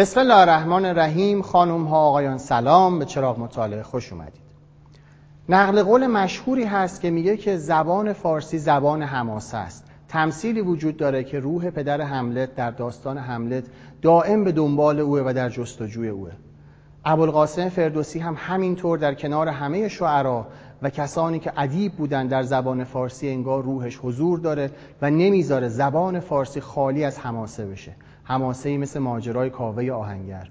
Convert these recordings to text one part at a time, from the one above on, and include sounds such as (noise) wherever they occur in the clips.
بسم الله الرحمن الرحیم. خانم ها آقایان سلام. به چراغ مطالعه خوش اومدید. نقل قول مشهوری هست که میگه که زبان فارسی زبان حماسه است. تمثیلی وجود داره که روح پدر حملت در داستان حملت دائم به دنبال اوه و در جستجوی اوه. ابوالقاسم فردوسی هم همینطور در کنار همه شعرا و کسانی که ادیب بودن در زبان فارسی انگار روحش حضور داره و نمی‌ذاره زبان فارسی خالی از حماسه بشه. حماسه ای مثل ماجرای کاوه آهنگر.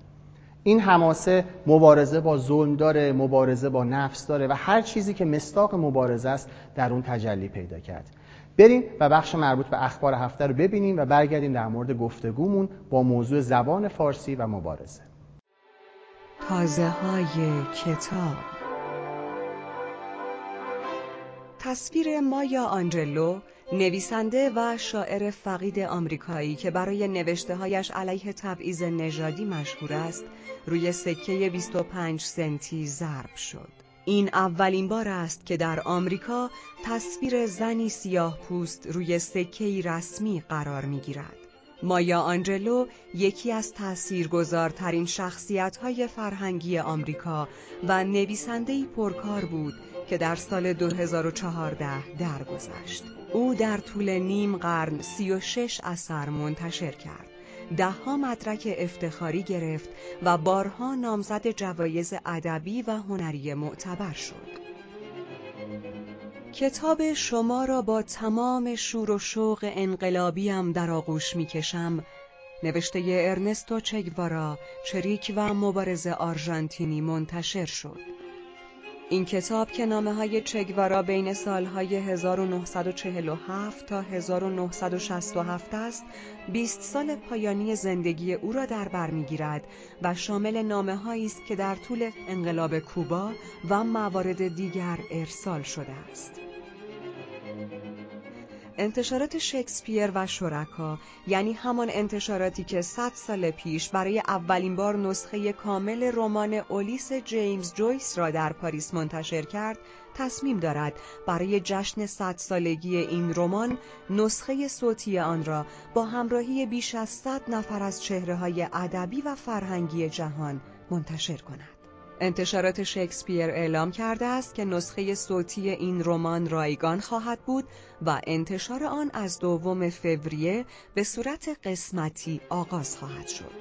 این حماسه مبارزه با ظلم داره مبارزه با نفس داره و هر چیزی که مستاق مبارزه است در اون تجلی پیدا کرد. بریم و بخش مربوط به اخبار هفته رو ببینیم و برگردیم در مورد گفتگومون با موضوع زبان فارسی و مبارزه. تازه های کتاب. تصویر مایا آنجلو نویسنده و شاعر فقید آمریکایی که برای نوشتههایش علیه تبعیض نژادی مشهور است روی سکه 25 سنتی ضرب شد این اولین بار است که در آمریکا تصویر زنی سیاه پوست روی سکه رسمی قرار می گیرد. مایا آنجلو یکی از تاثیرگذارترین شخصیت‌های فرهنگی آمریکا و نویسنده‌ای پرکار بود که در سال 2014 درگذشت. او در طول نیم قرن 36 اثر منتشر کرد. دهها مدرک افتخاری گرفت و بارها نامزد جوایز ادبی و هنری معتبر شد. کتاب شما را با تمام شور و شوق انقلابیم در آغوش می کشم نوشته ارنستو چگوارا چریک و مبارز آرژانتینی منتشر شد. این کتاب که نامه های چگوارا بین سالهای 1947 تا 1967 است 20 سال پایانی زندگی او را در بر می‌گیرد و شامل نامه است که در طول انقلاب کوبا و موارد دیگر ارسال شده است. انتشارات شکسپیر و شرکا یعنی همان انتشاراتی که 100 سال پیش برای اولین بار نسخه کامل رمان اولیس جیمز جویس را در پاریس منتشر کرد تصمیم دارد برای جشن 100 سالگی این رمان نسخه صوتی آن را با همراهی بیش از 100 نفر از چهره های ادبی و فرهنگی جهان منتشر کند. انتشارات شکسپیر اعلام کرده است که نسخه صوتی این رمان رایگان خواهد بود و انتشار آن از دوم فوریه به صورت قسمتی آغاز خواهد شد.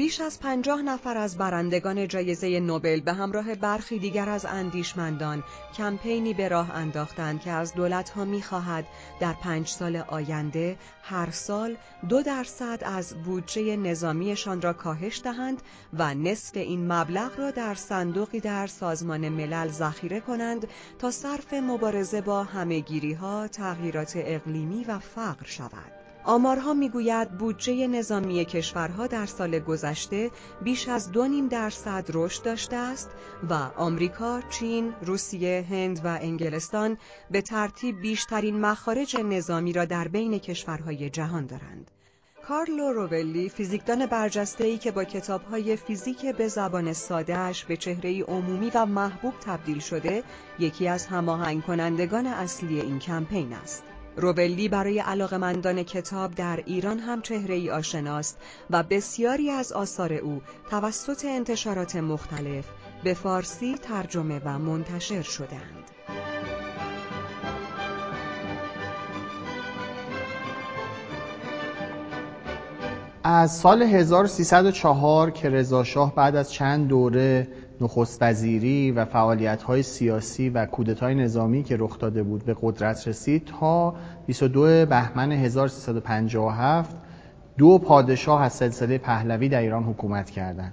بیش از پنجاه نفر از برندگان جایزه نوبل به همراه برخی دیگر از اندیشمندان کمپینی به راه انداختند که از دولتها می‌خواهد در پنج سال آینده هر سال دو درصد از بودجه نظامیشان را کاهش دهند و نصف این مبلغ را در صندوقی در سازمان ملل ذخیره کنند تا صرف مبارزه با همهگیری ها، تغییرات اقلیمی و فقر شود. آمارها می‌گوید بودجه نظامی کشورها در سال گذشته بیش از دو نیم درصد رشد داشته است و آمریکا، چین، روسیه، هند و انگلستان به ترتیب بیشترین مخارج نظامی را در بین کشورهای جهان دارند. کارلو روولی فیزیکدان برجسته‌ای که با کتابهای فیزیک به زبان سادهش به چهره‌ای عمومی و محبوب تبدیل شده یکی از هماهنگ کنندگان اصلی این کمپین است. روبلی برای علاقمندان کتاب در ایران هم چهره ای آشناست و بسیاری از آثار او توسط انتشارات مختلف به فارسی ترجمه و منتشر شدند. از سال 1304 که رضا شاه بعد از چند دوره نخست وزیری و فعالیت های سیاسی و کودتای نظامی که رخ داده بود به قدرت رسید تا 22 بهمن 1357 دو پادشاه از سلسله پهلوی در ایران حکومت کردند.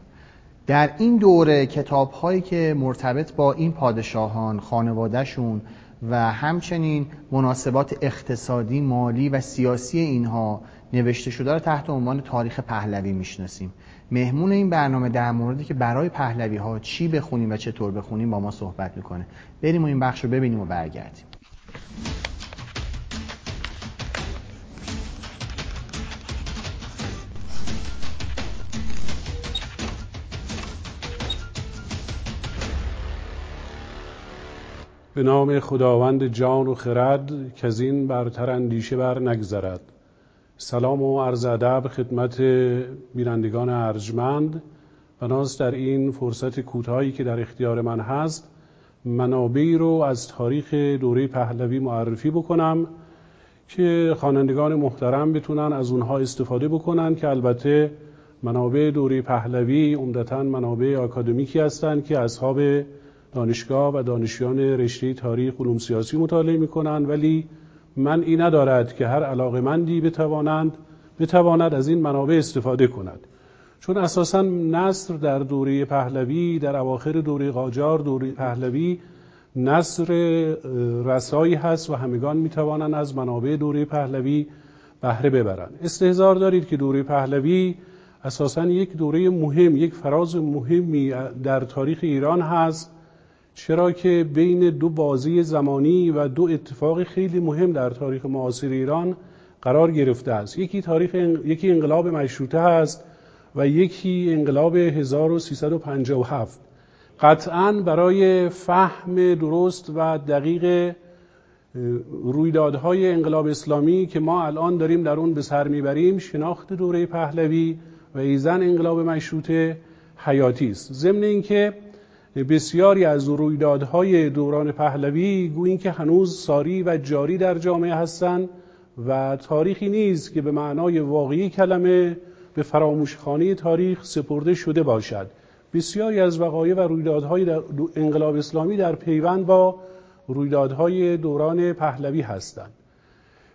در این دوره کتاب هایی که مرتبط با این پادشاهان خانوادهشون و همچنین مناسبات اقتصادی، مالی و سیاسی اینها نوشته شده را تحت عنوان تاریخ پهلوی می‌شناسیم. مهمون این برنامه در موردی که برای پهلوی ها چی بخونیم و چطور بخونیم با ما صحبت می‌کنه. بریم و این بخش رو ببینیم و برگردیم. به نام خداوند جان و خرد که از این برتر اندیشه بر نگذرد. سلام و عرض ادب خدمت بینندگان ارجمند. بناس در این فرصت کوتاهی که در اختیار من هست منابعی رو از تاریخ دوره پهلوی معرفی بکنم که خوانندگان محترم بتونن از اونها استفاده بکنن که البته منابع دوره پهلوی عمدتا منابع آکادمیکی هستند که اصحاب دانشگاه و دانشیان رشته تاریخ علوم سیاسی مطالعه می‌کنن ولی من این ندارد که هر علاقمندی بتوانند بتواند از این منابع استفاده کند. چون اساسا نصر در دوره پهلوی در اواخر دوره قاجار دوره پهلوی نصر رسایی هست و همگان می‌توانند از منابع دوره پهلوی بهره ببرند. استهزار دارید که دوره پهلوی اساسا یک دوره مهم یک فراز مهمی در تاریخ ایران هست. چرا که بین دو بازی زمانی و دو اتفاق خیلی مهم در تاریخ معاصر ایران قرار گرفته است. یکی تاریخ یکی انقلاب مشروطه هست و یکی انقلاب 1357 قطعا برای فهم درست و دقیق رویدادهای انقلاب اسلامی که ما الان داریم در اون به سر می‌بریم شناخت دوره پهلوی و ایزن انقلاب مشروطه حیاتی است. ضمن اینکه بسیاری از رویدادهای دوران پهلوی گویی که هنوز ساری و جاری در جامعه هستند و تاریخی نیست که به معنای واقعی کلمه به فراموشخانه تاریخ سپرده شده باشد. بسیاری از وقایع و رویدادهای انقلاب اسلامی در پیوند با رویدادهای دوران پهلوی هستند.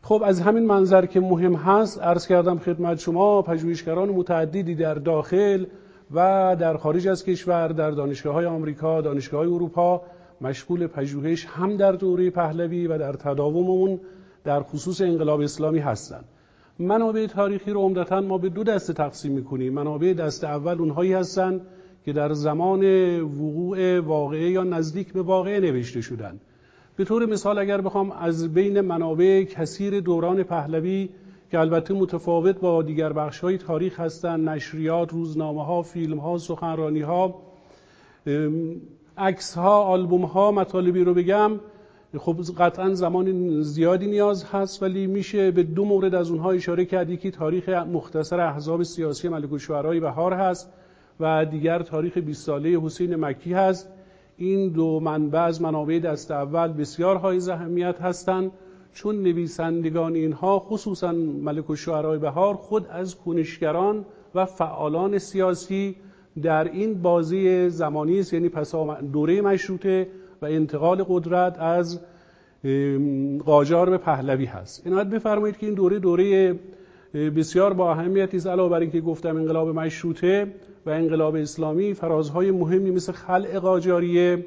خب از همین منظر که مهم هست عرض کردم خدمت شما پژوهشگران متعددی در داخل و در خارج از کشور در دانشگاه های آمریکا دانشگاه های اروپا مشغول پژوهش هم در دوره پهلوی و در تداوم اون در خصوص انقلاب اسلامی هستند. منابع تاریخی رو عمدتا ما به دو دسته تقسیم می‌کنیم. منابع دست اول اونهایی هستند که در زمان وقوع واقعه یا نزدیک به واقعه نوشته شدند. به طور مثال اگر بخوام از بین منابع کثیر دوران پهلوی که البته متفاوت با دیگر بخش های تاریخ هستند. نشریات، روزنامه ها، فیلم ها، سخنرانی ها عکس ها، آلبوم ها مطالبی رو بگم. خب قطعا زمان زیادی نیاز هست ولی میشه به دو مورد از اونها اشاره کرد. یکی تاریخ مختصر احزاب سیاسی ملک الشعرای بهار هست و دیگر تاریخ 20 ساله حسین مکی هست. این دو منبع از منابع دست اول بسیار های اهمیت هستند. چون نویسندگان اینها خصوصا ملک الشعرای بهار خود از کنشگران و فعالان سیاسی در این بازی زمانی است یعنی پس دوره مشروطه و انتقال قدرت از قاجار به پهلوی هست. عنایت بفرمایید که این دوره دوره بسیار با اهمیتی است علاوه بر اینکه گفتم انقلاب مشروطه و انقلاب اسلامی فرازهای مهمی مثل خلع قاجاریه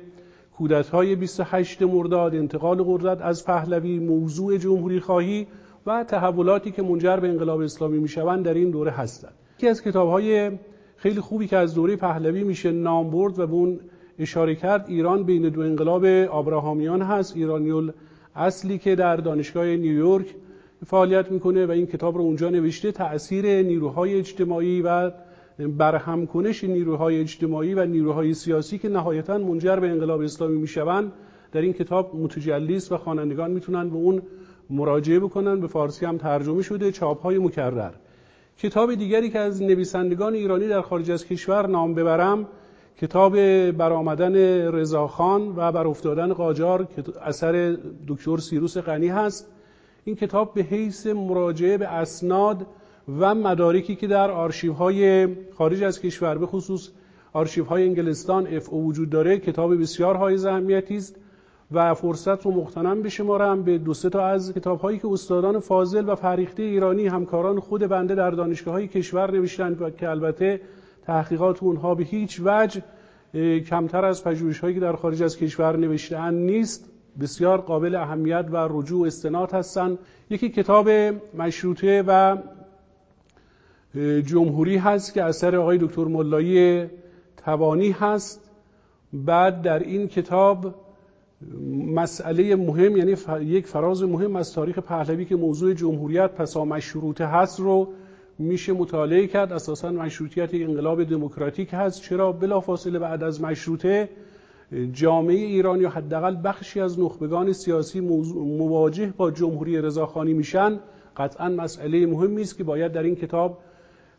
کودتای 28 مرداد انتقال قدرت از پهلوی موضوع جمهوری خواهی و تحولاتی که منجر به انقلاب اسلامی می‌شوند در این دوره هستند. یکی از کتابهای خیلی خوبی که از دوره پهلوی میشه نام برد و به اون اشاره کرد ایران بین دو انقلاب آبراهامیان هست. ایرانیول اصلی که در دانشگاه نیویورک فعالیت می‌کنه و این کتاب رو اونجا نوشته. تأثیر نیروهای اجتماعی و برهم کنش نیروهای اجتماعی و نیروهای سیاسی که نهایتا منجر به انقلاب اسلامی می‌شوند در این کتاب متجلی و خوانندگان می‌تونن به اون مراجعه بکنن. به فارسی هم ترجمه شده چاپ های مکرر. کتاب دیگری که از نویسندگان ایرانی در خارج از کشور نام ببرم کتاب برآمدن رضاخان و بر افتادن قاجار اثر دکتر سیروس غنی هست. این کتاب به حیث مراجعه به اسناد و مدارکی که در آرشیوهای خارج از کشور به خصوص آرشیوهای انگلستان اف او وجود داره کتاب بسیار های اهمیتی است و فرصت رو مختنم بشمارم به دو تا از کتاب هایی که استادان فاضل و فریخته ایرانی همکاران خود بنده در دانشگاه های کشور نوشتن و که البته تحقیقات اونها به هیچ وجه کمتر از پژوهش هایی که در خارج از کشور نوشتن نیست. بسیار قابل اهمیت و رجوع استناد هستند. یکی کتاب مشروطه و جمهوری هست که اثر آقای دکتر ملایی توانی هست. بعد در این کتاب مسئله مهم یعنی یک فراز مهم از تاریخ پهلوی که موضوع جمهوریت پسا مشروطه هست رو میشه مطالعه کرد. اساسا مشروطیت انقلاب دموکراتیک هست. چرا؟ بلافاصله بعد از مشروطه جامعه ایران یا حداقل بخشی از نخبگان سیاسی مواجه با جمهوری رضاخانی میشن. قطعا مسئله مهمی است که باید در این کتاب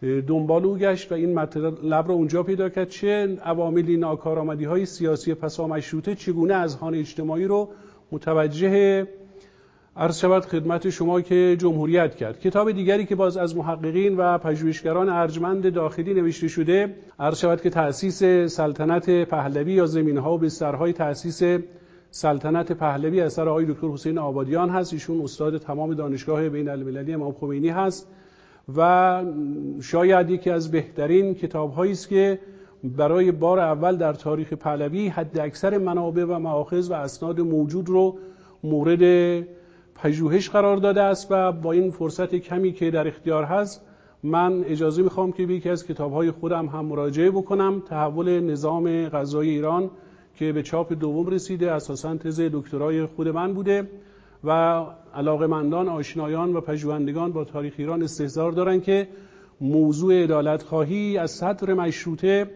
دنبال او گشت و این مطلب رو اونجا پیدا کرد. چه عواملی ناکارآمدی های سیاسی پسا مشروطه چگونه از خانه اجتماعی رو متوجه عرض شود خدمت شما که جمهوریت کرد. کتاب دیگری که باز از محققین و پژوهشگران ارجمند داخلی نوشته شده عرض شود که تأسیس سلطنت پهلوی یا زمینها و بسترهای تأسیس سلطنت پهلوی اثر آقای دکتر حسین آبادیان هست. ایشون استاد تمام دانشگاه بین المللی امام خمینی هست. و شاید یکی از بهترین کتاب است که برای بار اول در تاریخ پهلوی حد اکثر منابع و معاخذ و اسناد موجود رو مورد پژوهش قرار داده است و با این فرصت کمی که در اختیار هست من اجازه می‌خوام که به یکی از کتابهای خودم هم مراجعه بکنم تحول نظام غذای ایران که به چاپ دوم رسیده اساسا تز دکترای خود من بوده. و علاقمندان آشنایان و پژوهندگان با تاریخ ایران استحضار دارند که موضوع عدالت خواهی از صدر مشروطه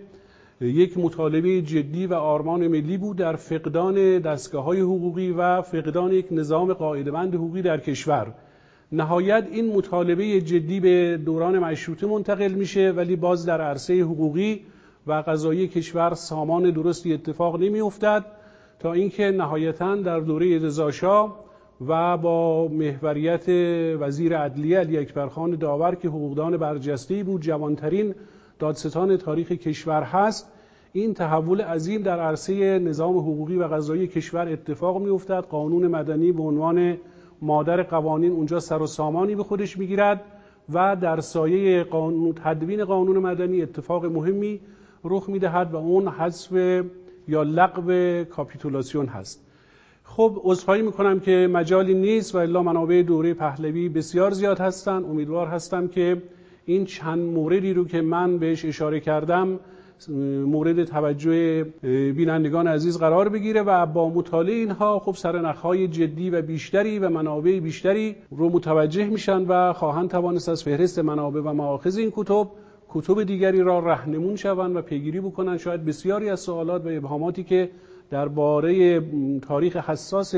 یک مطالبه جدی و آرمان ملی بود در فقدان دستگاه های حقوقی و فقدان یک نظام قاعده‌مند حقوقی در کشور. نهایت این مطالبه جدی به دوران مشروطه منتقل میشه ولی باز در عرصه حقوقی و قضایی کشور سامان درستی اتفاق نمیافتد تا اینکه نهایتا در دوره رضاشاه و با محوریت وزیر عدلیه علی اکبرخان داور که حقوقدان برجسته بود جوانترین دادستان تاریخ کشور هست این تحول عظیم در عرصه نظام حقوقی و قضایی کشور اتفاق میافتد. قانون مدنی به عنوان مادر قوانین اونجا سر و سامانی به خودش می‌گیرد و در سایه قانون تدوین قانون مدنی اتفاق مهمی رخ می‌دهد و اون حذف یا لغو کاپیتولاسیون هست. خب عذرخواهی می‌کنم که مجالی نیست و الا منابع دوره پهلوی بسیار زیاد هستند. امیدوار هستم که این چند موردی رو که من بهش اشاره کردم مورد توجه بینندگان عزیز قرار بگیره و با مطالعه اینها خب سرنخهای جدی و بیشتری و منابع بیشتری رو متوجه میشن و خواهند توانست از فهرست منابع و مواخذ این کتب کتب دیگری را رهنمون شوند و پیگیری بکنن شاید بسیاری از سوالات و ابهاماتی که درباره تاریخ حساس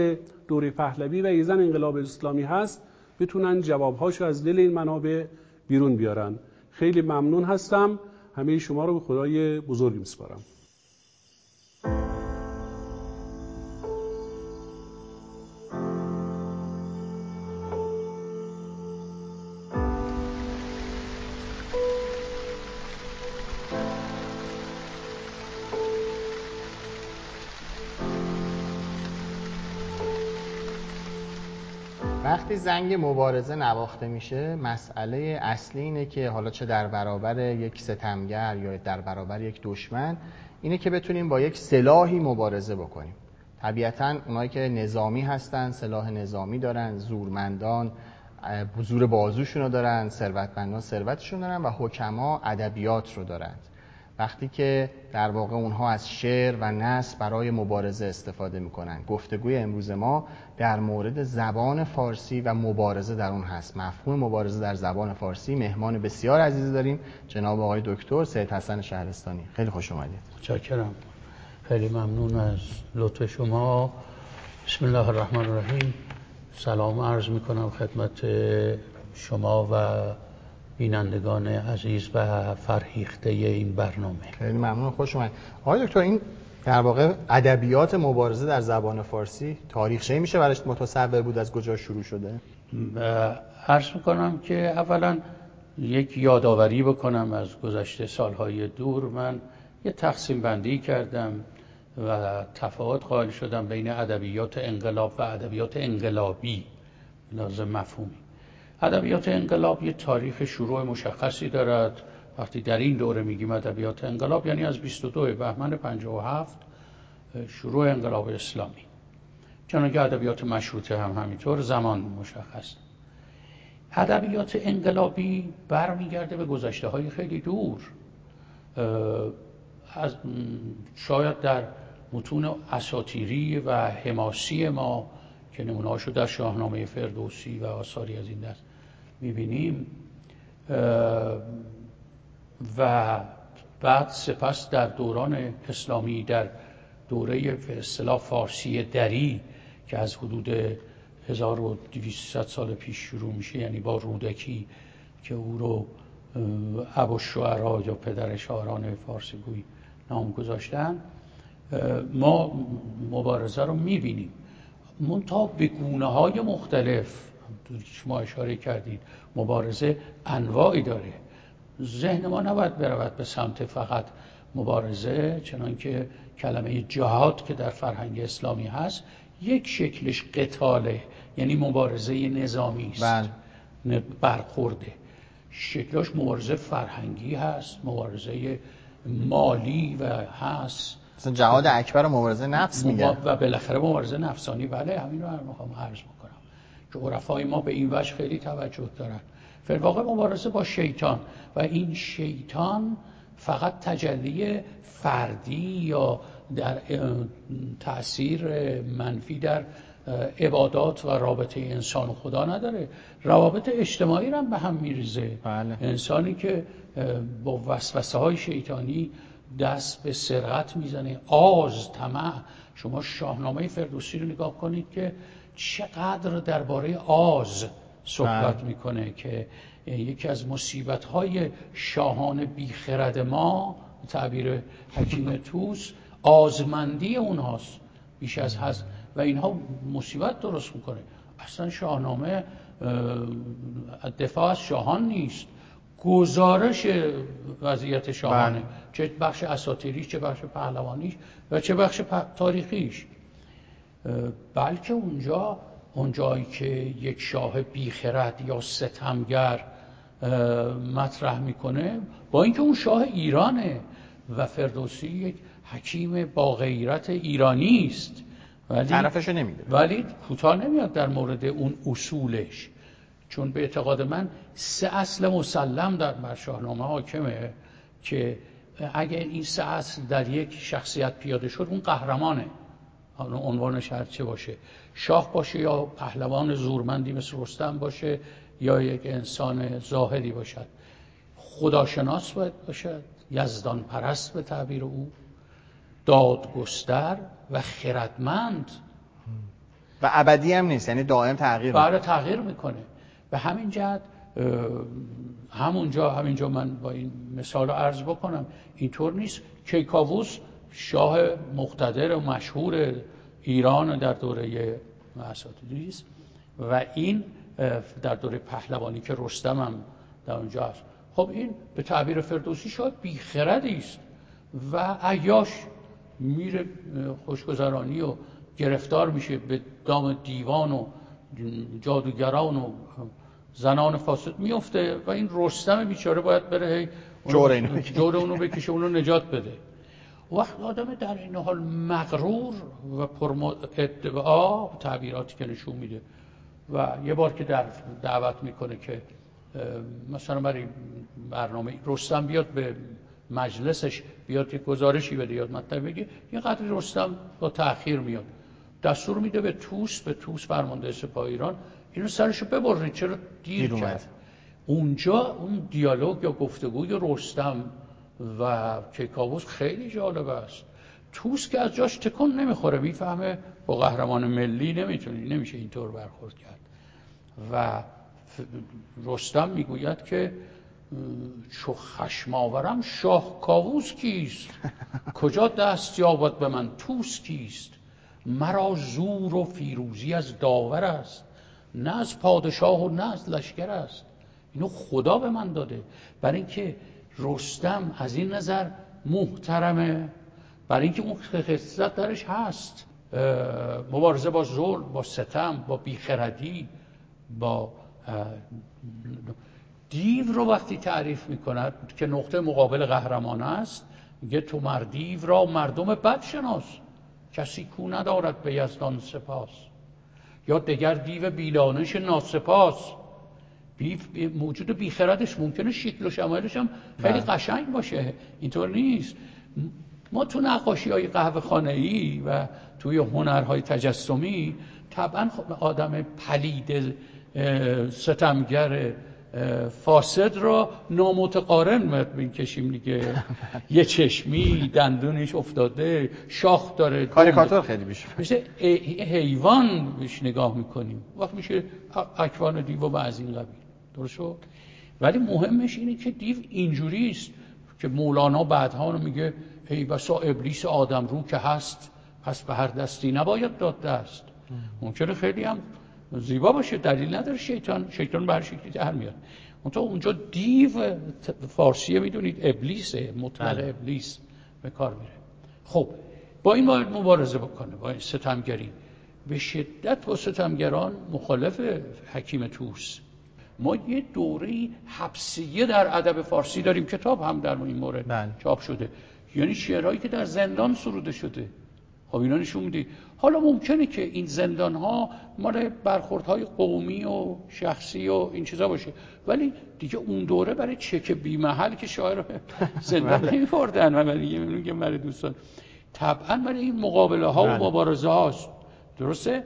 دوره پهلوی و ایزن انقلاب اسلامی هست بتونن جوابهاشو از دل این منابع بیرون بیارن. خیلی ممنون هستم. همه شما رو به خدای بزرگی میسپارم. وقتی زنگ مبارزه نواخته میشه مسئله اصلی اینه که حالا چه در برابر یک ستمگر یا در برابر یک دشمن اینه که بتونیم با یک سلاحی مبارزه بکنیم. طبیعتا اونایی که نظامی هستن سلاح نظامی دارن زورمندان زور بازوشون رو دارن ثروتمندان ثروتشون دارن و حکما ادبیات رو دارند. وقتی که در واقع اونها از شعر و نصر برای مبارزه استفاده می‌کنن. گفتگوی امروز ما در مورد زبان فارسی و مبارزه در اون هست. مفهوم مبارزه در زبان فارسی مهمان بسیار عزیز داریم جناب آقای دکتر سید حسن شهرستانی. خیلی خوش اومدید. متشکرم. خیلی ممنون از لطف شما. بسم الله الرحمن الرحیم. سلام عرض می‌کنم خدمت شما و بینندگان عزیز و فرهیخته این برنامه. خیلی ممنون خوش اومد آقای دکتر این در واقع ادبیات مبارزه در زبان فارسی تاریخچه میشه براش متصور بود از کجا شروع شده؟ عرض می‌کنم که اولا یک یادآوری بکنم از گذشته سالهای دور. من یه تقسیم بندی کردم و تفاوت قائل شدم بین ادبیات انقلاب و ادبیات انقلابی. لازم مفهومی. ادبیات انقلاب یه تاریخ شروع مشخصی دارد. وقتی در این دوره میگیم ادبیات انقلاب یعنی از 22 بهمن 57 شروع انقلاب اسلامی. چنانکه ادبیات مشروطه هم همینطور زمان مشخص. ادبیات انقلابی برمیگرده به گذشته های خیلی دور. از شاید در متون اساتیری و حماسی ما که نمونهاشو در شاهنامه فردوسی و آثاری از این دست می‌بینیم و بعد سپس در دوران اسلامی در دوره اصطلاح فارسی دری که از حدود 1200 سال پیش شروع میشه یعنی با رودکی که او رو ابو شعرا یا پدر شاعران فارسی گوی نام گذاشتن ما مبارزه رو می‌بینیم. منتها به گونه های مختلف شما اشاره کردید مبارزه انواعی داره. ذهن ما نباید برود به سمت فقط مبارزه چنانکه کلمه جهاد که در فرهنگ اسلامی هست یک شکلش قتاله یعنی مبارزه نظامی است. بله. برخورده. شکلاش مبارزه فرهنگی هست مبارزه مالی و هست. مثلا جهاد اکبر مبارزه نفس میگه. و بالاخره مبارزه نفسانی. بله همین رو می‌خوام عرض می‌کنم که عرفای ما به این وجه خیلی توجه دارن. واقع مبارزه با شیطان و این شیطان فقط تجلی فردی یا در تاثیر منفی در عبادات و رابطه انسان و خدا نداره. روابط اجتماعی هم به هم میریزه. بله. انسانی که با وسوسه های شیطانی دست به سرقت می‌زنه آز طمع. شما شاهنامه فردوسی رو نگاه کنید که چقدر درباره آز صحبت بله. می‌کنه که یکی از مصیبت های شاهان بیخرد ما تعبیر حکیم (laughs) توس آزمندی اونهاست بیش از هست و اینها مصیبت درست می‌کنه. اصلا شاهنامه دفاع از شاهان نیست. گزارش وضعیت شاهانه. بله. چه بخش اساتیریش چه بخش پهلوانیش و چه بخش تاریخیش. بلکه اونجا اونجایی که یک شاه بیخرد یا ستمگر مطرح می‌کنه با اینکه اون شاه ایرانه و فردوسی یک حکیم با غیرت ایرانی است. ولی طرفشو نمیده. ولی کوتاه نمیاد در مورد اون اصولش. چون به اعتقاد من سه اصل مسلم در بر شاهنامه حاکمه که اگر این سه اصل در یک شخصیت پیاده شد اون قهرمانه. عنوانش هر چه باشه؟ شاه باشه یا پهلوان زورمندی مثل رستم باشه یا یک انسان زاهدی باشد. خداشناس باید باشد یزدان پرست به تعبیر او دادگستر و خردمند. و ابدی هم نیست یعنی دائم تغییر بله تغییر می‌کنه. به همین جهت همونجا همینجا من با این مثال رو عرض بکنم. اینطور نیست. کیکاووس شاه مقتدر و مشهور ایران در دوره اساتیدی است و این در دوره پهلوانی که رستم هم در اونجا هست. خب این به تعبیر فردوسی شاید بیخردی است و عیاش میره خوشگذرانی و گرفتار میشه به دام دیوان و جادوگران و زنان فاسد میفته و این رستم بیچاره باید بره جور, اینو جور اونو بکشه اونو نجات بده. وقت آدم در این حال مغرور و پر ادعا تعبیراتی که نشون میده. و یه بار که در دعوت می‌کنه که مثلا برای برنامه رستم بیاد به مجلسش بیاد یک گزارشی بده یاد مطلب بگه یه قدری رستم با تأخیر میاد. دستور میده به توس به توس فرمانده سپاه ایران اینو سرشو ببرید چرا دیر, دیر کرد؟ اونجا اون دیالوگ یا گفتگوی رستم و کیکاووس خیلی جالب است. توس که از جاش تکون نمی‌خوره می‌فهمه با قهرمان ملی نمی‌تونی نمیشه اینطور برخورد کرد. و رستم می‌گوید که چو خشم آورم شاه کاووس کیست؟ (laughs) کجا دست یابد به من؟ توس کیست؟ مرا زور و فیروزی از داور است. نه از پادشاه و نه از لشکر است. اینو خدا به من داده. برای اینکه رستم از این نظر محترمه. برای اینکه اون خصلت درش هست. مبارزه با ظلم با ستم با بیخردی با دیو رو وقتی تعریف می‌کند که نقطه مقابل قهرمان است میگه تو مردیو را مردم بد شناس کسی کو ندارد به یزدان سپاس. یا دگر دیو بیلانش ناسپاس. موجود بیخردش ممکنه شکل و شمایلش هم خیلی بله. قشنگ باشه. اینطور نیست. ما تو نقاشی های قهوه خانه ای و توی هنرهای تجسمی طبعا آدم پلید ستمگر فاسد را نامتقارن می‌کشیم دیگه. (laughs) یه چشمی دندونش افتاده شاخ داره کاریکاتور خیلی بیشه مثل حیوان بهش نگاه می‌کنیم. وقت میشه اکوان دیو و از این قبیل. درست شد. ولی مهمش اینه که دیو اینجوری است که مولانا بعدها رو میگه ای بسا ابلیس آدم رو که هست پس به هر دستی نباید داد دست. ممکنه خیلی هم زیبا باشه دلیل نداره شیطان شیطان به هر شکلی در میاد. اونجا اونجا دیو فارسیه می‌دونید ابلیسه مطلق بله. ابلیس به کار میره. خب با این باید مبارزه بکنه با این ستمگری. به شدت با ستمگران مخالف حکیم توس ما یه دوره حبسیه در ادب فارسی داریم کتاب هم در این مورد بله. چاپ شده. یعنی شعرهایی که در زندان سروده شده. خب اینا نشون میده حالا ممکنه که این زندان ها مال برخوردهای قومی و شخصی و این چیزا باشه. ولی دیگه اون دوره برای چک بی محل که شاعر (laughs) زندان بله. نمیبردن و برای که برای دوستان. طبعا برای این مقابله ها و بله. مبارزه هاست درسته؟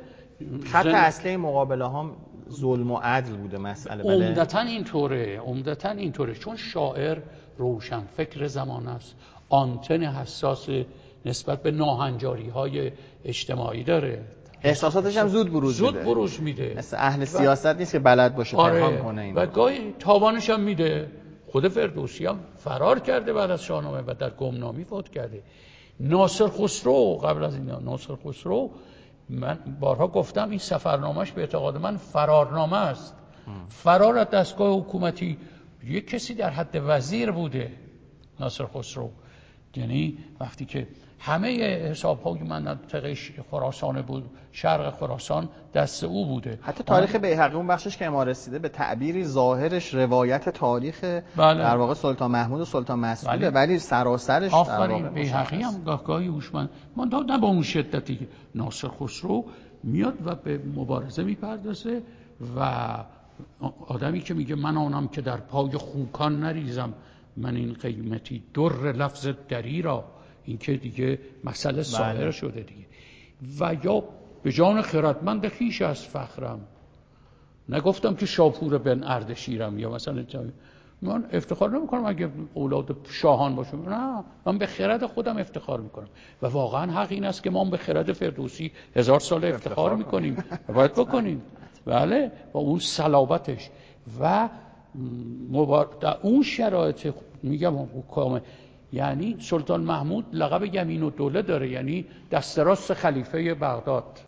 خط اصلی مقابله ها ظلم و عدل بوده مسئله بله. عمدتا اینطوره عمدتا اینطوره چون شاعر روشن فکر زمان است. آنتن حساس نسبت به ناهنجاری های اجتماعی داره. احساساتش هم زود بروز زود میده. بروز میده. مثل اهل سیاست نیست که بلد باشه آره. کنه این و گاهی تاوانش هم میده. خود فردوسی هم فرار کرده بعد از شاهنامه و در گمنامی فوت کرده. ناصر خسرو قبل از این ناصر خسرو من بارها گفتم این سفرنامهش به اعتقاد من فرارنامه است. فرار از دستگاه حکومتی یک کسی در حد وزیر بوده ناصر خسرو. یعنی وقتی که همه حساب های منطقه خراسان بود شرق خراسان دست او بوده حتی تاریخ بیهقی اون بخشش که ما رسیده به تعبیری ظاهرش روایت تاریخ بله. در واقع سلطان محمود و سلطان مسعود بله. ولی سراسرش آفرین بیهقی هم گاهگاهی هوشمند من نه با اون شدتی ناصر خسرو میاد و به مبارزه می‌پردازه و آدمی که میگه من آنم که در پای خوکان نریزم من این قیمتی در لفظ دری را این که دیگه مسئله سایر بله. شده دیگه. و یا به جان خردمند خیش از فخرم. نگفتم که شاپور بن اردشیرم یا مثلا من افتخار نمی کنم اگه اولاد شاهان باشم. نه من به خرد خودم افتخار می‌کنم. و واقعا حق این است که ما به خرد فردوسی هزار سال افتخار می‌کنیم. باید بکنیم. بله؟ با اون صلابتش. و در اون شرایط میگم حکام یعنی سلطان محمود لقب یمین و دوله داره یعنی دست راست خلیفه بغداد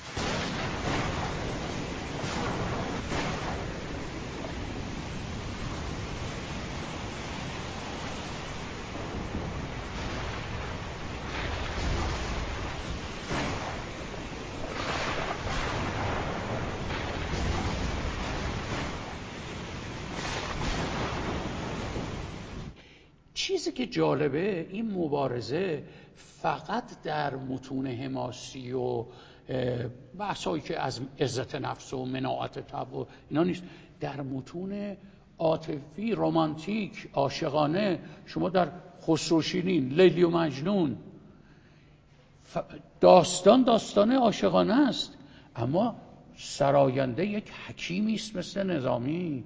چیزی که جالبه این مبارزه فقط در متون حماسی و بحثایی که از عزت نفس و مناعت تب و اینا نیست. در متون عاطفی رمانتیک عاشقانه شما در خسروشینین لیلی و مجنون داستان داستان عاشقانه است. اما سراینده یک حکیمی است مثل نظامی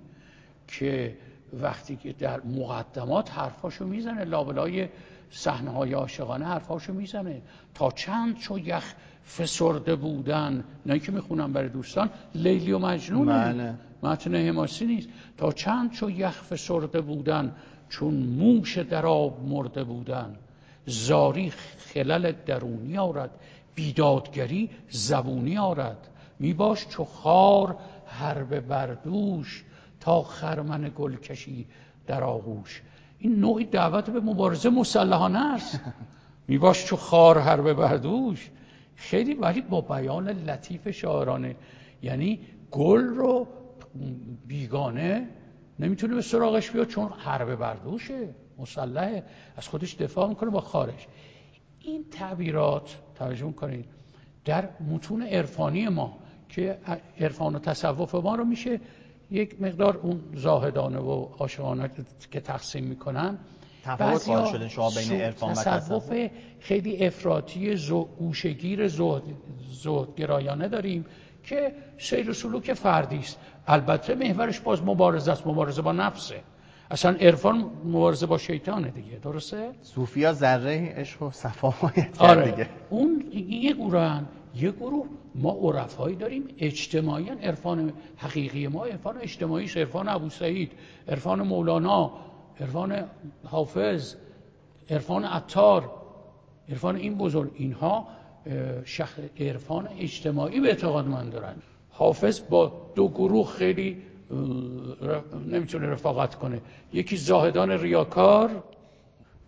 که وقتی که در مقدمات حرفاشو می‌زنه لابلای صحنه های عاشقانه حرفاشو می‌زنه. تا چند چو یخ فسرده بودن نه که می‌خونم برای دوستان لیلی و مجنونه بله. متن حماسی نیست. تا چند چو یخ فسرده بودن چون موش در آب مرده بودن. زاری خلل درونی آرد بیدادگری زبونی آرد. میباش چو خار حرب بردوش تا خرمن گل کشی در آغوش. این نوعی دعوت به مبارزه مسلحانه است. (laughs) میباش چو خار حرب بردوش. خیلی ولی با بیان لطیف شاعرانه. یعنی گل رو بیگانه نمی‌تونه به سراغش بیاد چون حرب بردوشه. مسلحه. از خودش دفاع می‌کنه با خارش. این تعبیرات توجه کنید در متون عرفانی ما که عرفان و تصوف ما رو میشه یک مقدار اون زاهدانه و عاشقانه که تقسیم می‌کنن. تفاوت قائل شده شما بین عرفان و تصوف خیلی افراطی گوشگیر زهد, زهد گرایانه داریم که سیر و سلوک فردی است. البته محورش باز مبارزه است. مبارزه با نفسه. اصلا عرفان مبارزه با شیطانه دیگه. درسته؟ صوفیا ذره عشق و صفایت آره. دیگه. اون یه گروه یه گروه. ما عرفایی داریم اجتماعی عرفان حقیقی ما عرفان اجتماعی عرفان ابو سعید عرفان مولانا عرفان حافظ عرفان عطار عرفان این بزرگ. اینها شخ... عرفان اجتماعی به اعتقاد من دارن. حافظ با دو گروه خیلی نمی‌تونه رفاقت کنه. یکی زاهدان ریاکار.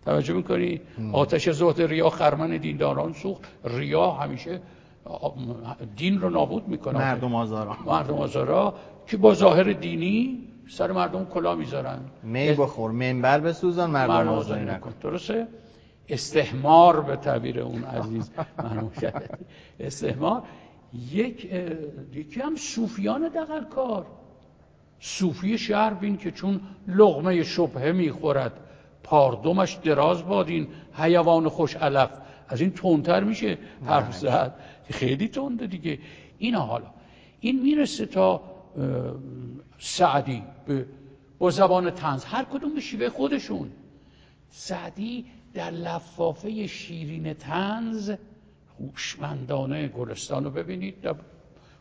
توجه می‌کنی؟ آتش زهد ریا خرمن دینداران سوخت. ریا همیشه دین رو نابود می‌کنه مردم آزارا. مردم آزارا که با ظاهر دینی سر مردم کلا می‌ذارن. می بخور منبر بسوزن مردم آزاری نکن. درسته؟ استحمار به تعبیر اون عزیز مرحوم استحمار. یک یکی هم صوفیان دقل کار صوفی شهر بین که چون لغمه شبهه می‌خورد پاردمش دراز بادین حیوان خوش علف. از این تندتر میشه حرف زد. خیلی تنده دیگه. اینا حالا. این می‌رسه تا سعدی. با زبان تنز هر کدوم به شیوه خودشون. سعدی در لفافه شیرین تنز هوشمندانه گلستان رو ببینید. در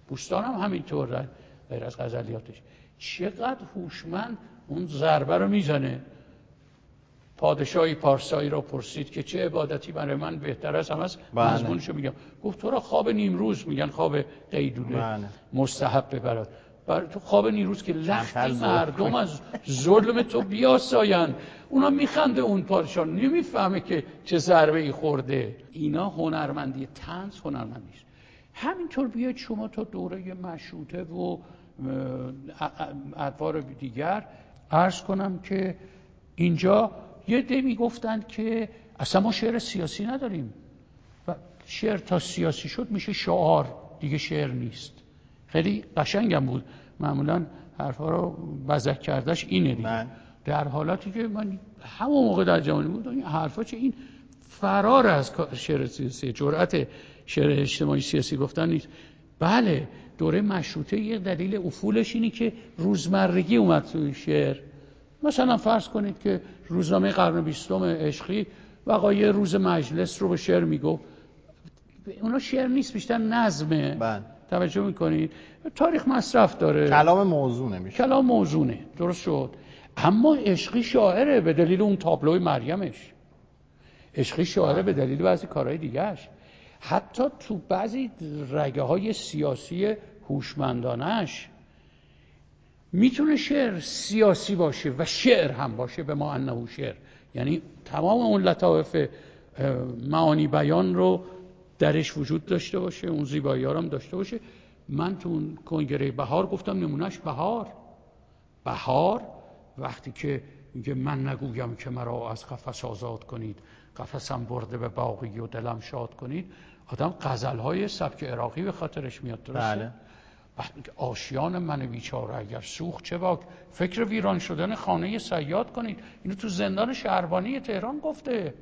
بوستان هم همینطور غیر از غزلیاتش. چقدر هوشمند اون ضربه رو می‌زنه. پادشاهی پارسایی را پرسید که چه عبادتی برای من بهتر است هم از بله. مضمونشو میگم. گفت تو را خواب نیمروز میگن خواب قیدونه. بله. مستحب برات برای تو خواب نیروز که لختی مردم از ظلم تو بیاساین اونا میخنده اون پادشاه. نمی‌فهمه که چه ضربه ای خورده. اینا هنرمندی تنز هنرمندی همینطور بیاید شما تا دوره مشروطه و ادوار دیگر. عرض کنم که اینجا یه دی می‌گفتند که اصلا ما شعر سیاسی نداریم. و شعر تا سیاسی شد میشه شعار دیگه شعر نیست. خیلی قشنگم بود. معمولا حرفا رو بزک کردش اینه دیگه. من. در حالاتی که من همون موقع در جوانی بود این حرفا چه این فرار از شعر سیاسی جرأت شعر اجتماعی سیاسی گفتن نیست. بله دوره مشروطه یه دلیل افولش اینی که روزمرگی اومد توی شعر. مثلا فرض کنید که روزنامه قرن بیستم عشقی وقایع روز مجلس رو به شعر میگو اونا شعر نیست بیشتر نظمه بله. توجه می‌کنید؟ تاریخ مصرف داره. کلام موزونه میشه. کلام موزونه. درست شد. اما عشقی شاعره به دلیل اون تابلوی مریمش. عشقی شاعره به دلیل بعضی کارهای دیگهش حتی تو بعضی رگه های سیاسی هوشمندانش می‌تونه شعر سیاسی باشه و شعر هم باشه به ما انه شعر. یعنی تمام اون لطائف معانی بیان رو درش وجود داشته باشه اون زیبایی هم داشته باشه. من تو اون کنگره بهار گفتم نمونهش بهار. بهار؟ وقتی که میگه من نگویم که مرا از قفس آزاد کنید قفسم برده به باقی و دلم شاد کنید آدم غزل های سبک عراقی به خاطرش میاد درسته؟ بله. آشیان من بیچاره اگر سوخت چه باک فکر ویران شدن خانه سیاد کنید. اینو تو زندان شهربانی تهران گفته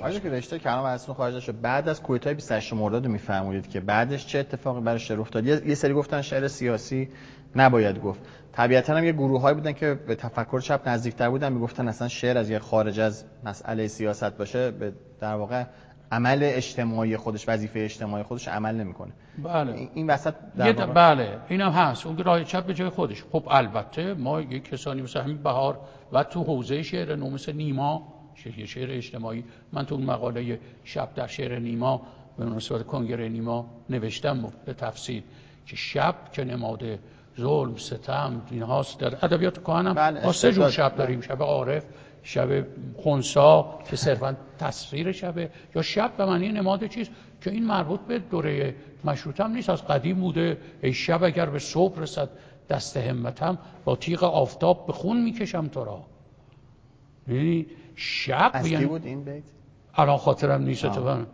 آقای که رشته کلام ازتون خارج شد بعد از کودتای 28 مرداد میفرمودید که بعدش چه اتفاقی برای شعر افتاد. یه سری گفتن شعر سیاسی نباید گفت. طبیعتا هم یه گروههایی بودن که به تفکر چپ نزدیکتر بودن می‌گفتن اصلا شعر از یه خارج از مسئله سیاست باشه به در واقع عمل اجتماعی خودش وظیفه اجتماعی خودش عمل نمی‌کنه. بله. این وسط در واقع... بله. اینم هست. اون راه چپ به جای خودش. خب البته ما یک کسانی مثل همین بهار و تو حوزه شعر نو مثل نیما شعر, شعر اجتماعی. من تو مقاله شب در شعر نیما به مناسبت کنگره نیما نوشتم به تفسیر که شب که نماد ظلم ستم اینهاست در ادبیات کهن بله ما سه جور شب داریم. شب عارف شب خونسا که صرفا تصویر شبه یا شب به معنی نماد چیز که این مربوط به دوره مشروط هم نیست. از قدیم بوده. ای شب اگر به صبح رسد دست همتم با تیغ آفتاب به خون می‌کشم تو را. یعنی شب از یعنی بود این بیت؟ الان خاطرم نیست تو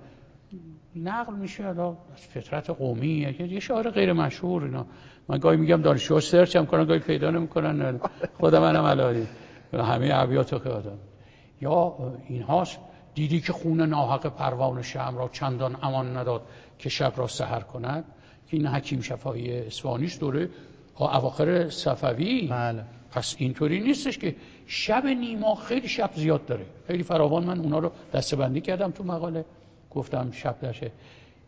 نقل میشه از فطرت قومی یه شعار غیر مشهور اینا. من گاهی میگم دانشجوها سرچ هم کنن گاهی پیدا نمی‌کنن. خود منم الان همه ابیات رو آدم یا اینهاست دیدی که خون ناحق پروان شم را چندان امان نداد که شب را سحر کند؟ که این حکیم شفایی اسفانیش دوره اواخر صفوی. بله. پس اینطوری نیستش که شب نیما خیلی شب زیاد داره. خیلی فراوان. من اونا رو دستبندی کردم تو مقاله. گفتم شب دشه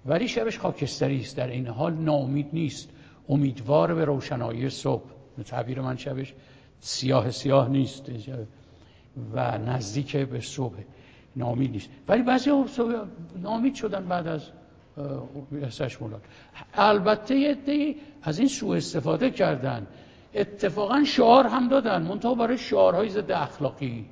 ولی شبش خاکستری است. در این حال ناامید نیست. امیدوار به روشنایی صبح. تعبیر من شبش سیاه سیاه نیست. و نزدیک به صبح. نامید نیست. ولی بعضی نامید شدن بعد از احساش مولاد البته یه از این سوء استفاده کردن. اتفاقا شعار هم دادن. منتها برای شعارهای ضد اخلاقی.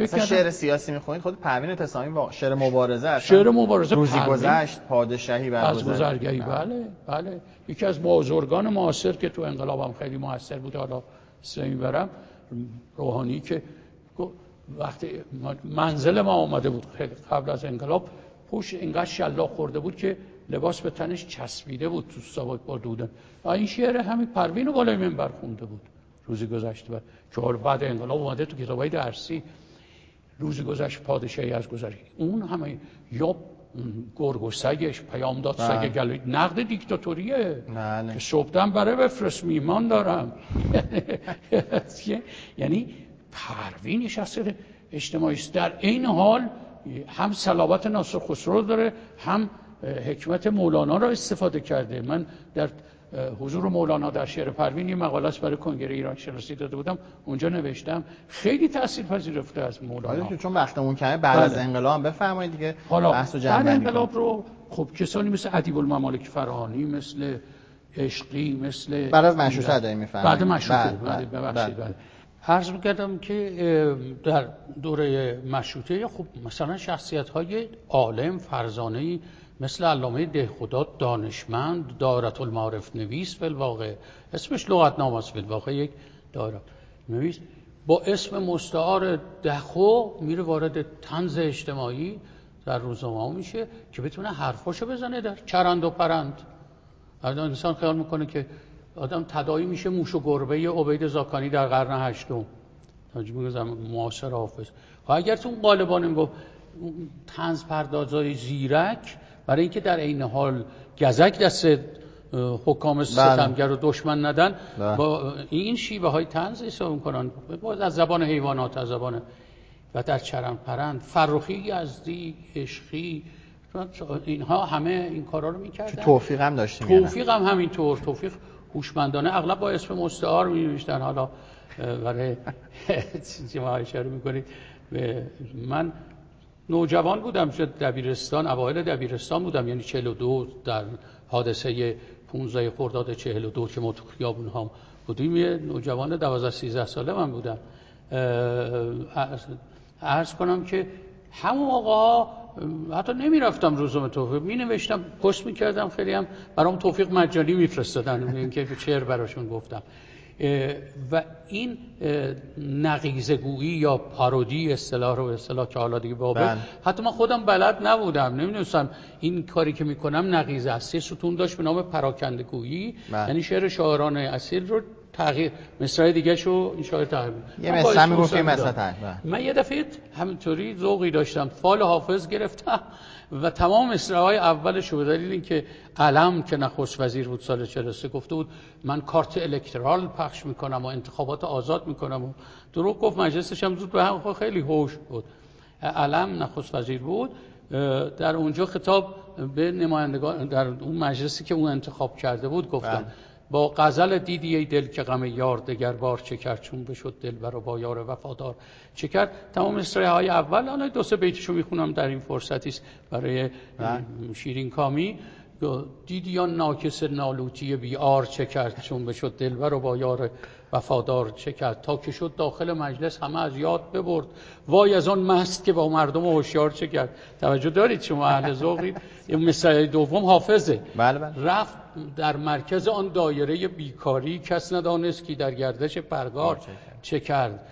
مثلا شعر سیاسی می‌خونید؟ خود پروین تسامی با شعر مبارزه اصلا شعر مبارزه روزی گذشت پادشاهی بر از گذرگهی. بله بله. یکی از بازرگان معاصر که تو انقلاب هم خیلی موثر بود حالا سمی برم روحانی که وقتی منزل ما آمده بود خیلی قبل از انقلاب پوش اینقدر شلاق خورده بود که لباس به تنش چسبیده بود تو ساواک با دودن. و این شعر همین پروین رو بالای منبر خونده بود روزی گذشته بعد. که بعد انقلاب اومده تو کتابای درسی. روزی گذشت پادشاهی از گذری اون همه یا گرگ و سگش پیامداد سگ بله. گلوی نقد دیکتاتوریه. که صبحدم برای بفرست میمان دارم. (laughs) یعنی پروین شخصیت اجتماعی است. در این حال هم صلابت ناصر خسرو داره هم حکمت مولانا را استفاده کرده. من در حضور مولانا در شعر پروین یه مقاله برای کنگره ایران شناسی داده بودم. اونجا نوشتم خیلی تاثیر پذیرفته از مولانا. که چون وقتمون کمه بعد بله. از انقلاب بفرمایید دیگه. حالا بحث بعد انقلاب رو خب کسانی مثل ادیب الممالک فرهانی مثل عشقی مثل بعد از مشروطه ادایی میفرمایید. بعد مشروطه. بله ببخشید بله. عرض می‌کردم که در دوره مشروطه خب مثلا شخصیت های عالم فرزانه مثل علامه دهخدا دانشمند دارت المعارف نویس واقع اسمش لغتنامه است واقع یک دارت نویس. با اسم مستعار دخو میره وارد تنز اجتماعی در روزنامه میشه که بتونه حرفاشو بزنه در چرند و پرند. انسان خیال می‌کنه که آدم تدایی میشه موش و گربه عبید زاکانی در قرن هشتم. معاصر حافظ. خب اگر تو اون قالبان گفت تنز پردازای زیرک برای اینکه در این حال گزک دست حکام بله. ستمگر و دشمن ندن بله. با این شیوه های تنز حساب کنن باز از زبان حیوانات از زبان و در چرم پرند فرخی یزدی عشقی اینها همه این کارا رو می‌کردن. توفیق هم داشتیم توفیق هم همینطور. توفیق هوشمندانه. اغلب با اسم مستعار می حالا برای (laughs) شما اشاره می‌کنید. من نوجوان بودم شد دبیرستان اوایل دبیرستان بودم یعنی 42 در حادثه 15 خرداد 42 که ما تو خیابون هم بودیم یه نوجوان 12 13 ساله من بودم. عرض کنم که همون آقا حتی نمی‌رفتم روزم توفیق می نوشتم پست می کردم خیلی هم برام توفیق مجانی میفرستادن اینکه چهر براشون گفتم. و این نقیزگویی یا پارودی اصطلاح رو اصطلاح که حالا دیگه بابه بله. حتی من خودم بلد نبودم نمی‌دونستم این کاری که می‌کنم نقیزه است ستون داشت به نام پراکندگویی بله. یعنی شعر شاعران اصیل رو تغییر مصرع دیگه شو این شاعر تغییر یه مثلا می‌گفت من یه دفعه همینطوری ذوقی داشتم. فال حافظ گرفتم و تمام های اولش به دلیل اینکه علم که نخست وزیر بود سال 43 گفته بود من کارت الکترال پخش می‌کنم و انتخابات آزاد می‌کنم و دروغ گفت مجلسش هم زود به هم خیلی هوش بود. علم نخست وزیر بود. در اونجا خطاب به نمایندگان در اون مجلسی که اون انتخاب کرده بود گفتم. بله. با غزل دیدی ای دل که غم یار دگر بار چه کرد چون بشد دل برا با یار وفادار چه کرد تمام مصرع های اول الان دو سه بیتشو می‌خونم در این فرصتی است برای بله. شیرین کامی دیدی آن ناکس نالوتی بیار چه کرد چون بشد دلبر و با یار وفادار چه کرد تا که شد داخل مجلس همه از یاد ببرد. وای از آن مست که با مردم هوشیار چه کرد توجه دارید شما اهل ذوقید مثل دوم حافظه. بله بله. رفت در مرکز آن دایره بیکاری. کس ندانست که در گردش پرگار چه کرد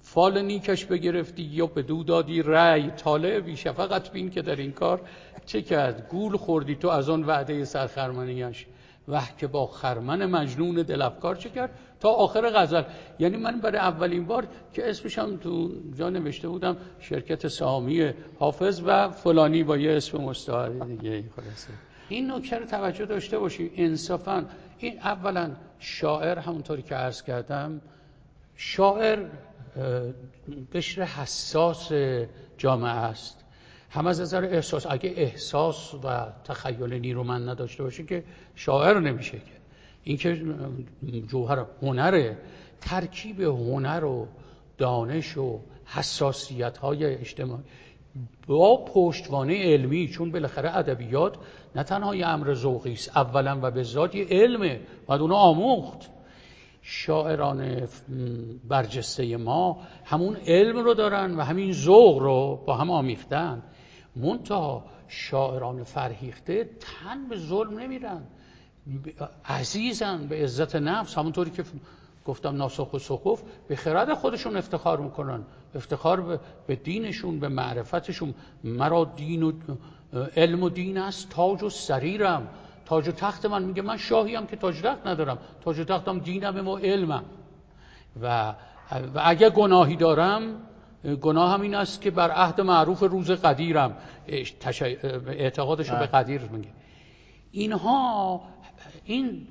فال نیکش بگرفتی یا به دو دادی رأی. طالع بی شفقت بین که در این کار چه کرد؟ گول خوردی تو از آن وعده سرخرمنیش وح که با خرمن مجنون دلفکار چه کرد؟ تا آخر غزل. یعنی من برای اولین بار که اسمش هم تو جا نوشته بودم شرکت سامی حافظ و فلانی با یه اسم مستعاری دیگه خلاصه. این نکته رو توجه داشته باشیم انصافا این اولا شاعر همونطوری که عرض کردم شاعر قشر حساس جامعه است. هم از نظر احساس اگه احساس و تخیل نیرومند نداشته باشه که شاعر نمیشه که. این که جوهر هنره ترکیب هنر و دانش و حساسیت های اجتماعی با پشتوانه علمی چون بالاخره ادبیات نه تنها یه امر ذوقی است اولا و به ذات یه علمه باید اونو آموخت. شاعران برجسته ما همون علم رو دارن و همین ذوق رو با هم آمیختن. منتها شاعران فرهیخته تن به ظلم نمیرن. عزیزن به عزت نفس. همونطوری که گفتم ناسخ و سخوف به خرد خودشون افتخار می‌کنن. افتخار به دینشون به معرفتشون. مرا دین و علم و دین است تاج و سریرم. تاج و تخت من. میگه من شاهیم که تاج تخت ندارم. تاج و تختم دینم و علمم. و, و اگه گناهی دارم گناه هم این است که بر عهد معروف روز قدیرم. اعتقادش به قدیر میگه. اینها این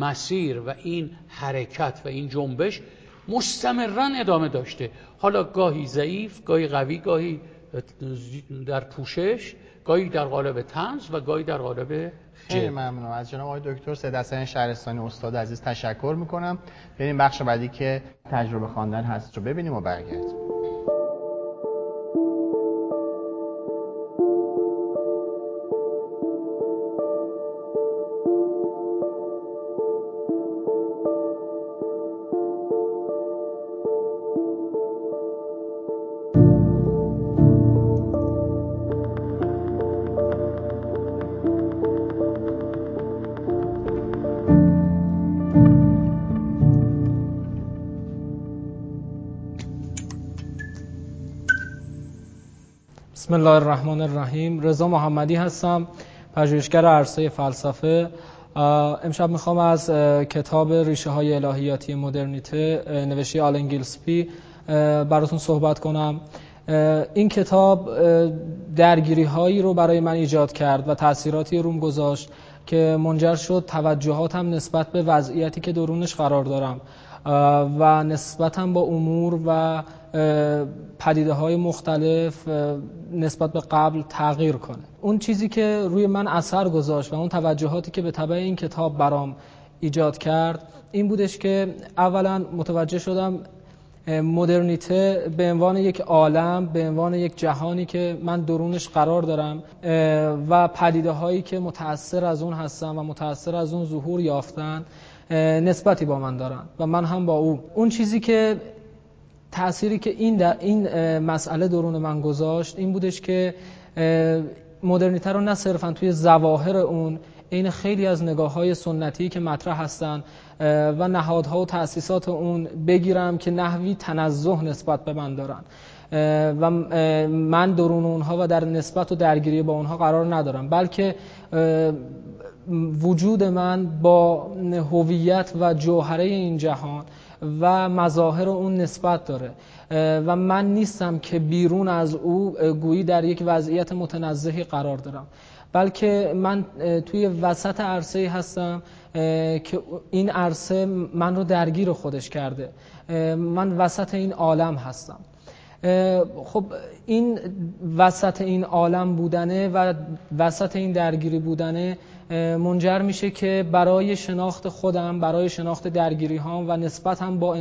مسیر و این حرکت و این جنبش مستمرا ادامه داشته. حالا گاهی ضعیف گاهی قوی گاهی در پوشش گاهی در قالب تنز و گاهی در قالب خیلی ممنون. از جناب آقای دکتر سید حسن شهرستانی استاد عزیز تشکر می‌کنم. بریم بخش بعدی که تجربه خواندن هست رو ببینیم و برگردیم. بسم الله الرحمن الرحیم رضا محمدی هستم پژوهشگر عرصه فلسفه. امشب می‌خوام از کتاب ریشه های الهیاتی مدرنیته نوشته آلن گیلسپی براتون صحبت کنم. این کتاب درگیری هایی رو برای من ایجاد کرد و تاثیراتی روم گذاشت که منجر شد توجهاتم نسبت به وضعیتی که درونش قرار دارم و نسبتم با امور و پدیده های مختلف نسبت به قبل تغییر کنه. اون چیزی که روی من اثر گذاشت و اون توجهاتی که به طبع این کتاب برام ایجاد کرد این بودش که اولا متوجه شدم مدرنیته به عنوان یک عالم به عنوان یک جهانی که من درونش قرار دارم و پدیده هایی که متأثر از اون هستم و متأثر از اون ظهور یافتن نسبتی با من دارن و من هم با او. اون چیزی که تأثیری که این در این مسئله درون من گذاشت این بودش که مدرنیته رو نه صرفا توی زواهر اون این خیلی از نگاه های سنتی که مطرح هستن و نهادها و تأسیسات اون بگیرم که نحوی تنزه نسبت به من دارن. و من درون اونها و در نسبت و درگیری با اونها قرار ندارم. بلکه وجود من با هویت و جوهره این جهان و مظاهر اون نسبت داره. و من نیستم که بیرون از او گویی در یک وضعیت متنزهی قرار دارم. بلکه من توی وسط عرصه هستم که این عرصه من رو درگیر خودش کرده. من وسط این عالم هستم. خب این وسط این عالم بودنه و وسط این درگیری بودنه منجر میشه که برای شناخت خودم برای شناخت درگیری ها و نسبت هم با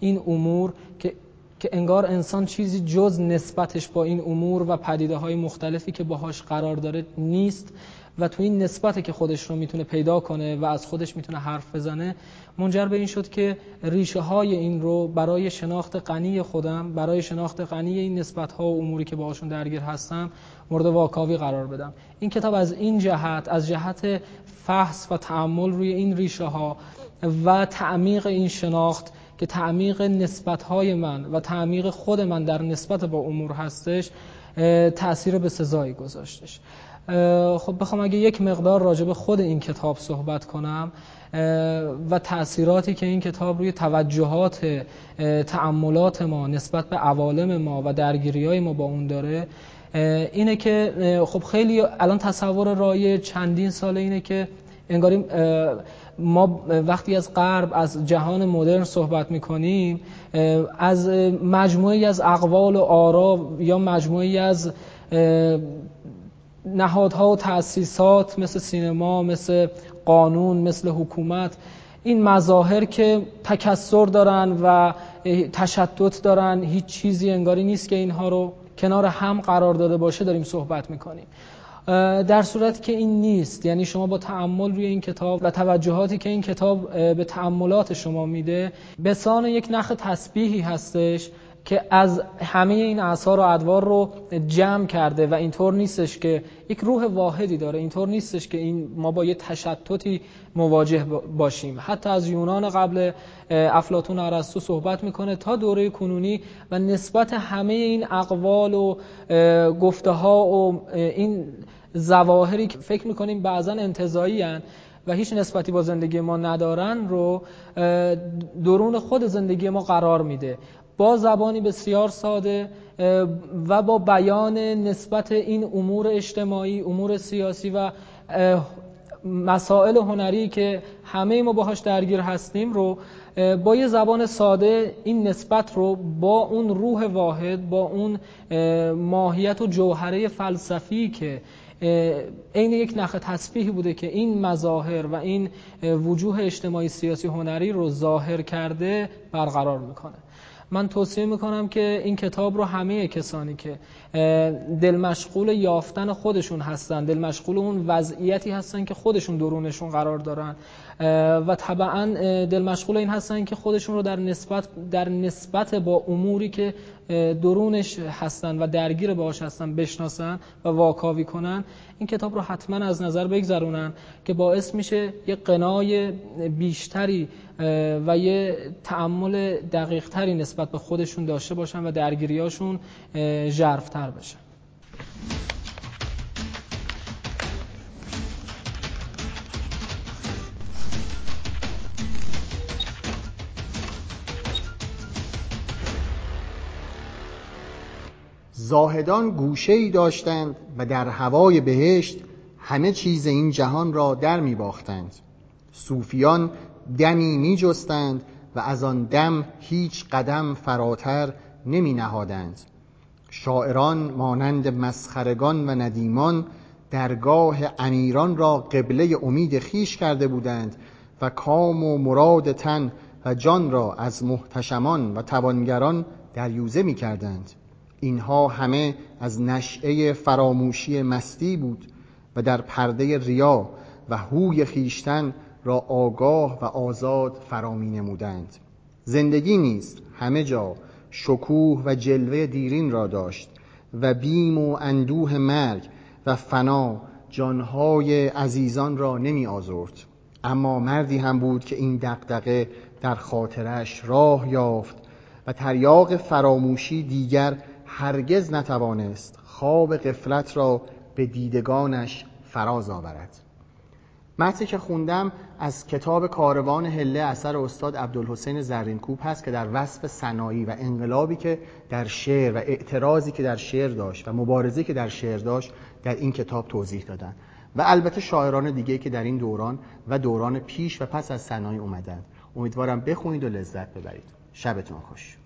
این امور که که انگار انسان چیزی جز نسبتش با این امور و پدیده های مختلفی که باهاش قرار داره نیست و تو این نسبت که خودش رو می‌تونه پیدا کنه و از خودش می‌تونه حرف بزنه منجر به این شد که ریشه های این رو برای شناخت غنی خودم برای شناخت غنی این نسبت ها و اموری که باهاشون درگیر هستم مورد واکاوی قرار بدم. این کتاب از این جهت از جهت فحص و تعمل روی این ریشه ها و تعمیق این شناخت که تعمیق نسبتهای من و تعمیق خود من در نسبت با امور هستش تأثیر به سزایی گذاشتش. خب بخوام اگه یک مقدار راجع به خود این کتاب صحبت کنم و تأثیراتی که این کتاب روی توجهات تعملات ما نسبت به عوالم ما و درگیری های ما با اون داره اینه که خب خیلی الان تصور رای چندین ساله اینه که انگاریم ما وقتی از غرب از جهان مدرن صحبت می‌کنیم از مجموعی از اقوال و آرا یا مجموعی از نهادها و تأسیسات مثل سینما مثل قانون مثل حکومت این مظاهر که تکسر دارن و تشتت دارن هیچ چیزی انگاری نیست که اینها رو کنار هم قرار داده باشه داریم صحبت می‌کنیم. در صورت که این نیست. یعنی شما با تعمل روی این کتاب و توجهاتی که این کتاب به تعملات شما میده به سان یک نخ تسبیحی هستش که از همه این اثار و ادوار رو جمع کرده و اینطور نیستش که یک روح واحدی داره. اینطور نیستش که این ما با یه تشتتی مواجه باشیم. حتی از یونان قبل افلاتون ارسطو صحبت می‌کنه تا دوره کنونی و نسبت همه این اقوال و گفته ها و این زواهری که فکر می‌کنیم بعضا انتظایی هن و هیچ نسبتی با زندگی ما ندارن رو درون خود زندگی ما قرار میده. با زبانی بسیار ساده و با بیان نسبت این امور اجتماعی امور سیاسی و مسائل هنری که همه ما باهاش درگیر هستیم رو با یه زبان ساده این نسبت رو با اون روح واحد با اون ماهیت و جوهره فلسفی که عین یک نخ تسبیحی بوده که این مظاهر و این وجوه اجتماعی سیاسی هنری رو ظاهر کرده برقرار می‌کنه. من توصیه می‌کنم که این کتاب رو همه کسانی که دل مشغول یافتن خودشون هستن دل مشغول اون وضعیتی هستن که خودشون درونشون قرار دارن. و طبعا دل مشغول این هستن که خودشون رو در نسبت در نسبت با اموری که درونش هستن و درگیر باش هستن بشناسن و واکاوی کنن این کتاب رو حتما از نظر بگذرونن که باعث میشه یه قنای بیشتری و یه تعمل دقیقتری نسبت به خودشون داشته باشن و درگیریاشون جرفتر بشه زاهدان گوشه ای داشتند و در هوای بهشت همه چیز این جهان را در می باختند صوفیان دمی می جستند و از آن دم هیچ قدم فراتر نمی نهادند شاعران مانند مسخرگان و ندیمان درگاه امیران را قبله امید خیش کرده بودند و کام و مراد تن و جان را از محتشمان و توانگران دریوزه می کردند اینها همه از نشعه فراموشی مستی بود و در پرده ریا و هوی خیشتن را آگاه و آزاد فرامی نمودند. زندگی نیست همه جا شکوه و جلوه دیرین را داشت و بیم و اندوه مرگ و فنا جانهای عزیزان را نمی آزرد. اما مردی هم بود که این دقدقه در خاطرش راه یافت و تریاق فراموشی دیگر هرگز نتوانست خواب قفلت را به دیدگانش فراز آورد. متنی که خوندم از کتاب کاروان هله اثر استاد عبدالحسین زرینکوب هست که در وصف صنایی و انقلابی که در شعر و اعتراضی که در شعر داشت و مبارزی که در شعر داشت در این کتاب توضیح دادن. و البته شاعران دیگه که در این دوران و دوران پیش و پس از صنایی اومدن. امیدوارم بخونید و لذت ببرید. شبتون خوش.